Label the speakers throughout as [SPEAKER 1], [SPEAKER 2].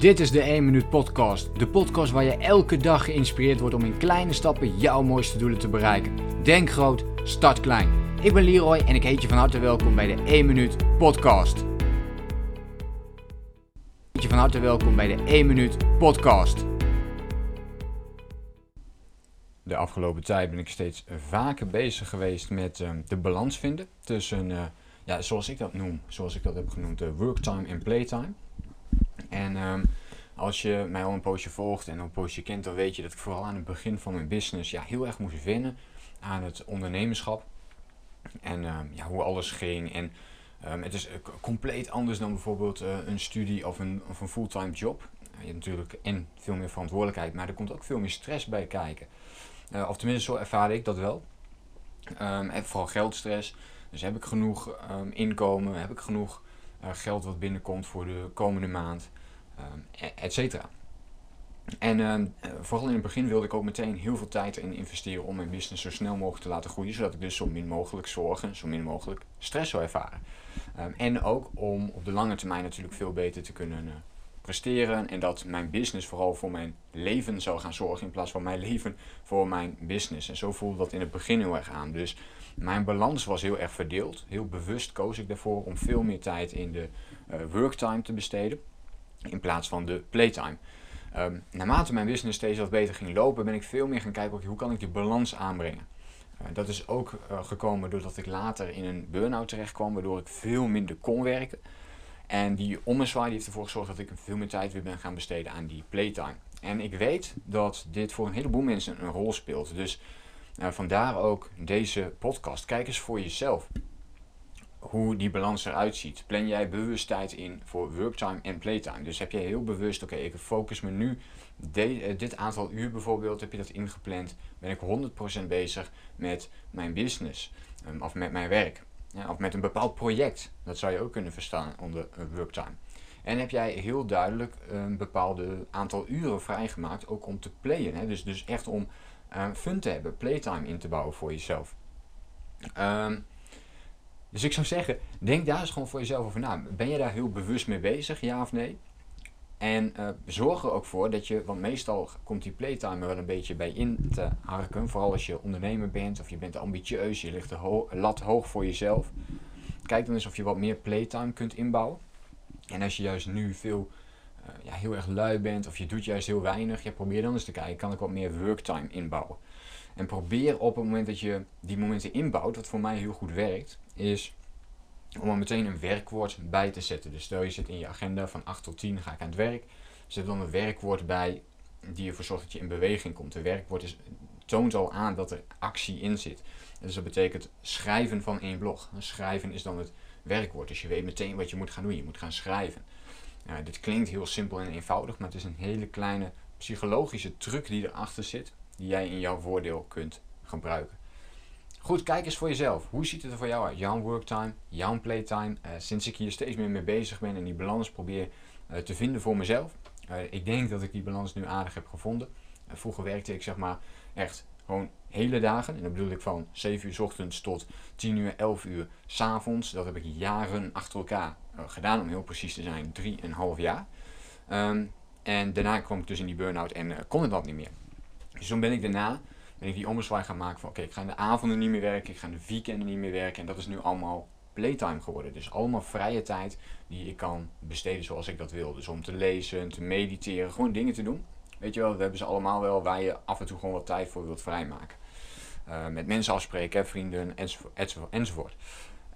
[SPEAKER 1] Dit is de 1 Minuut Podcast. De podcast waar je elke dag geïnspireerd wordt om in kleine stappen jouw mooiste doelen te bereiken. Denk groot, start klein. Ik ben Leroy en ik heet je van harte welkom bij de 1 Minuut Podcast. Je van harte welkom bij de 1 Minuut Podcast. De afgelopen tijd ben ik steeds vaker bezig geweest met ehm, de balans vinden tussen, eh, ja, zoals ik dat noem, zoals ik dat heb genoemd, uh, worktime en playtime. En ehm, als je mij al een poosje volgt en een poosje kent, dan weet je dat ik vooral aan het begin van mijn business ja, heel erg moest wennen aan het ondernemerschap. En ehm, ja, hoe alles ging. En ehm, het is uh, compleet anders dan bijvoorbeeld uh, een studie of een, of een fulltime job. je hebt natuurlijk en veel meer verantwoordelijkheid, maar er komt ook veel meer stress bij kijken. Uh, of tenminste, zo ervaar ik dat wel. en vooral geldstress. Dus heb ik genoeg inkomen? Heb ik genoeg geld wat binnenkomt voor de komende maand? Ehm, e-, et cetera. En ehm, eh, vooral in het begin wilde ik ook meteen heel veel tijd in investeren om mijn business zo snel mogelijk te laten groeien, zodat ik dus zo min mogelijk zorgen, zo min mogelijk stress zou ervaren. Um, en ook om op de lange termijn natuurlijk veel beter te kunnen uh, presteren en dat mijn business vooral voor mijn leven zou gaan zorgen in plaats van mijn leven voor mijn business. En zo voelde dat in het begin heel erg aan. Dus mijn balans was heel erg verdeeld. Heel bewust koos ik daarvoor om veel meer tijd in de uh, worktime te besteden in plaats van de playtime. Um, naarmate mijn business steeds wat beter ging lopen, ben ik veel meer gaan kijken, hoe kan ik die balans aanbrengen. Uh, dat is ook uh, gekomen doordat ik later in een burn-out terecht kwam, waardoor ik veel minder kon werken. En die ommezwaai heeft ervoor gezorgd dat ik veel meer tijd weer ben gaan besteden aan die playtime. En ik weet dat dit voor een heleboel mensen een rol speelt. Dus uh, vandaar ook deze podcast. Kijk eens voor jezelf hoe die balans eruit ziet. Plan jij bewust tijd in voor worktime en playtime. Dus heb je heel bewust, oké, ik focus me nu de, dit aantal uur bijvoorbeeld, heb je dat ingepland, ben ik 100% bezig met mijn business um, of met mijn werk. Ja, of met een bepaald project. Dat zou je ook kunnen verstaan onder uh, worktime. En heb jij heel duidelijk een bepaalde aantal uren vrijgemaakt ook om te playen. Hè? Dus, dus echt om uh, fun te hebben, playtime in te bouwen voor jezelf. Dus ik zou zeggen, denk daar eens gewoon voor jezelf over na. Ben je daar heel bewust mee bezig, ja of nee? En uh, zorg er ook voor dat je, want meestal komt die playtime er wel een beetje bij in te harken. Vooral als je ondernemer bent of je bent ambitieus, je ligt de lat hoog voor jezelf. Kijk dan eens of je wat meer playtime kunt inbouwen. En als je juist nu veel, ja, heel erg lui bent of je doet juist heel weinig, ja, probeer dan eens te kijken, kan ik wat meer worktime inbouwen. En probeer op het moment dat je die momenten inbouwt, wat voor mij heel goed werkt, is om er meteen een werkwoord bij te zetten. Dus stel je zit in je agenda van 8 tot 10 ga ik aan het werk. Zet dan een werkwoord bij die ervoor zorgt dat je in beweging komt. Een werkwoord is, toont al aan dat er actie in zit. Dus dat betekent schrijven van één blog. Schrijven is dan het werkwoord. Dus je weet meteen wat je moet gaan doen. Je moet gaan schrijven. Dit klinkt heel simpel en eenvoudig, maar het is een hele kleine psychologische truc die erachter zit, die jij in jouw voordeel kunt gebruiken. Goed, kijk eens voor jezelf. Hoe ziet het er voor jou uit? Jouw worktime, jouw playtime. Uh, sinds ik hier steeds meer mee bezig ben en die balans probeer uh, te vinden voor mezelf. Uh, ik denk dat ik die balans nu aardig heb gevonden. vroeger werkte ik zeg maar echt gewoon hele dagen. En dat bedoel ik van 7 uur s ochtends tot 10 uur, 11 uur s avonds. Dat heb ik jaren achter elkaar gedaan, om heel precies te zijn, 3,5 jaar. Um, en daarna kwam ik dus in die burn-out en kon het dat niet meer. Dus toen ben ik daarna ben ik die ommezwaai gaan maken van oké, ik ga in de avonden niet meer werken, ik ga in de weekenden niet meer werken. En dat is nu allemaal playtime geworden. Dus allemaal vrije tijd die ik kan besteden zoals ik dat wil. Dus om te lezen, te mediteren, gewoon dingen te doen. Weet je wel, we hebben ze allemaal wel waar je af en toe gewoon wat tijd voor wilt vrijmaken. Uh, met mensen afspreken, vrienden enzovoort, enzovoort.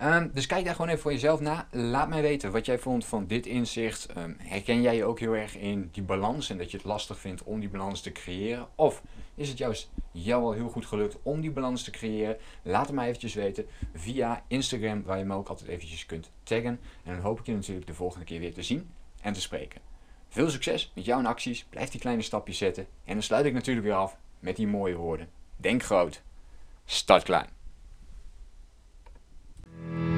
[SPEAKER 1] Um, dus kijk daar gewoon even voor jezelf na. Laat mij weten wat jij vond van dit inzicht. Um, herken jij je ook heel erg in die balans en dat je het lastig vindt om die balans te creëren? Of is het juist jou al heel goed gelukt om die balans te creëren? Laat het mij eventjes weten via Instagram, waar je me ook altijd eventjes kunt taggen. En dan hoop ik je natuurlijk de volgende keer weer te zien en te spreken. Veel succes met jouw acties. Blijf die kleine stapjes zetten. En dan sluit ik natuurlijk weer af met die mooie woorden. Denk groot. Start klein.